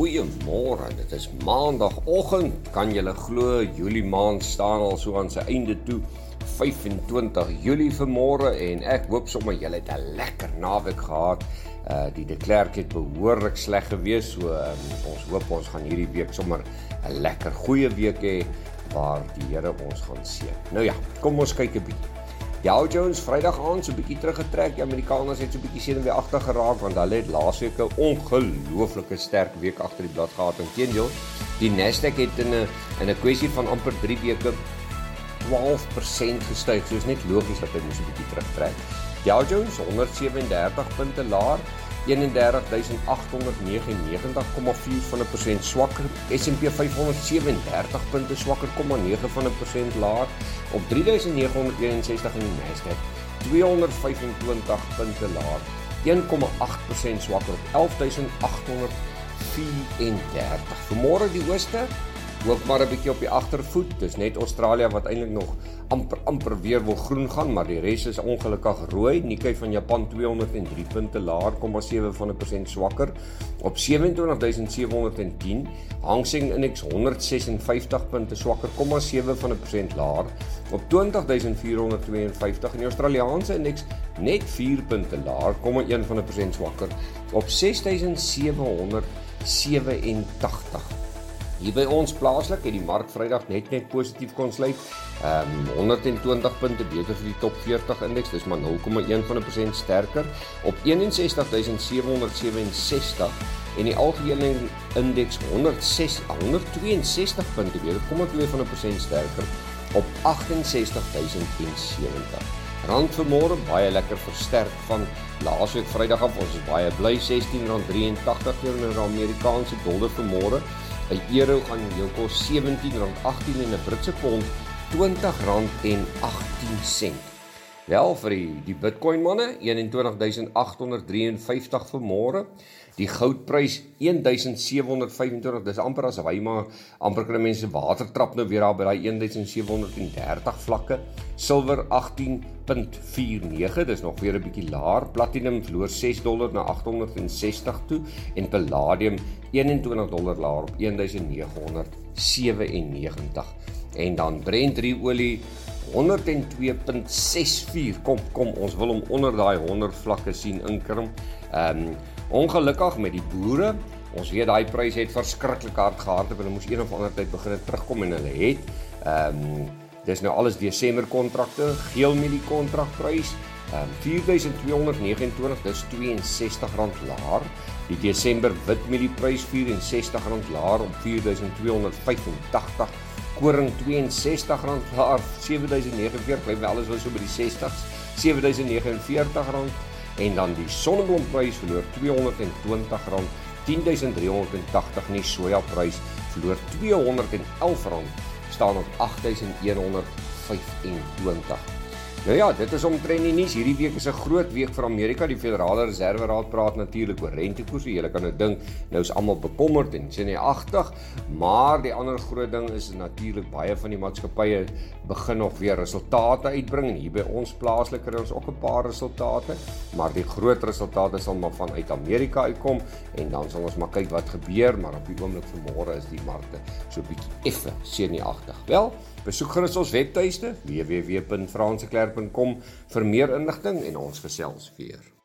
Goeiemôre. Dit is Maandagoggend. Kan julle glo Julie maand staan al so aan sy einde toe. 25 Julie vanmôre en ek hoop sommer julle het 'n lekker naweek gehad. Uh die deklerk het behoorlik sleg gewees, so um, ons hoop ons gaan hierdie week sommer 'n lekker goeie week hê waar die Here ons gaan seën. Nou ja, kom ons kyk 'n bietjie. Dow Jones Vrydag aand so 'n bietjie teruggetrek. Die Amerikaners het so 'n bietjie senuweeagtig geraak want hulle het laasweek 'n ongelooflike sterk week agter die blad gehad. Inteendeel, die Nasdaq het in 'n in 'n kwessie van amper 3 weke 12% gestyg. So is net logies dat hy moes 'n bietjie terugtrek. Dow Jones 137 punte laer 31899,4 van 'n persent swakker. S&P 537 punte swakker, 0,9 van 'n persent laer op 3961 in die Nasdaq. 225 punte laer, 1,8% swakker op 11834. Vanmôre die ooste ook maar 'n bietjie op die agtervoet. Dis net Australië wat eintlik nog amper amper weer wil groen gaan, maar die res is ongelukkig rooi. Nikkei van Japan 203 punte laer, 0,7 van 'n persent swakker op 27710. Hang Seng Index 156 punte swakker, 0,7 van 'n persent laer op 20452 en die Australiese indeks net 4 punte laer, 0,1 van 'n persent swakker op 6787. Hier by ons plaaslik het die mark Vrydag net net positief kon sluit. Ehm um, 120 punte beter vir die top 40 indeks, dis maar 0,1 van 'n persent sterker op 61767 en die algehele indeks 106 162 punte beter, 0,2 van 'n persent sterker op 68070. Rand vanmôre baie lekker versterk van laasweek Vrydag af. Ons is baie bly R16.83 teenoor 'n Amerikaanse dollar vanmôre. 'n euro gaan jou kos R17.18 en 'n Britse pond R20.18. Wel vir die die Bitcoin manne 21853 vir môre. Die goudprys 1725. Dis amper as hy maar amper kan mense water trap nou weer daar by daai 1730 vlakke. Silwer 18.49. Dis nog weer 'n bietjie laer. Platinum verloor 6 dollar na 860 toe en palladium 21 dollar laer op 1997. En dan Brent olie 102.64. Kom kom, ons wil hom onder daai 100 vlakke sien inkrim. Ehm um, Ongelukkig met die boere, ons weet daai pryse het verskriklik hard gehardloop en hulle moes een of ander tyd begin terugkom en hulle het ehm um, dis nou alles Desember kontrakte, geel mielie kontrakprys ehm um, 4229 dis R62 laer. Die Desember wit mielie prys R64 laer op 4285 koring R62 laer 7049 bly wel alles was so by die 60s 7049 en dan die sonneblomprys verloor R220 10380 en die sojaprys verloor R211 staan op 8125 Nou ja, dit is omtrent die nuus. Hierdie week is 'n groot week vir Amerika. Die Federale Reserve Raad praat natuurlik oor rentekoerse. Jy kan nou dink, nou is almal bekommerd en sê nee, agtig, maar die ander groot ding is natuurlik baie van die maatskappye begin nog weer resultate uitbring en hier by ons plaaslik het ons ook 'n paar resultate, maar die groot resultate sal maar vanuit Amerika uitkom en dan sal ons maar kyk wat gebeur, maar op die oomblik van môre is die markte so bietjie effe senuagtig. Wel, Besoek gerus ons webtuiste www.franseklerk.com vir meer inligting en ons gesels weer.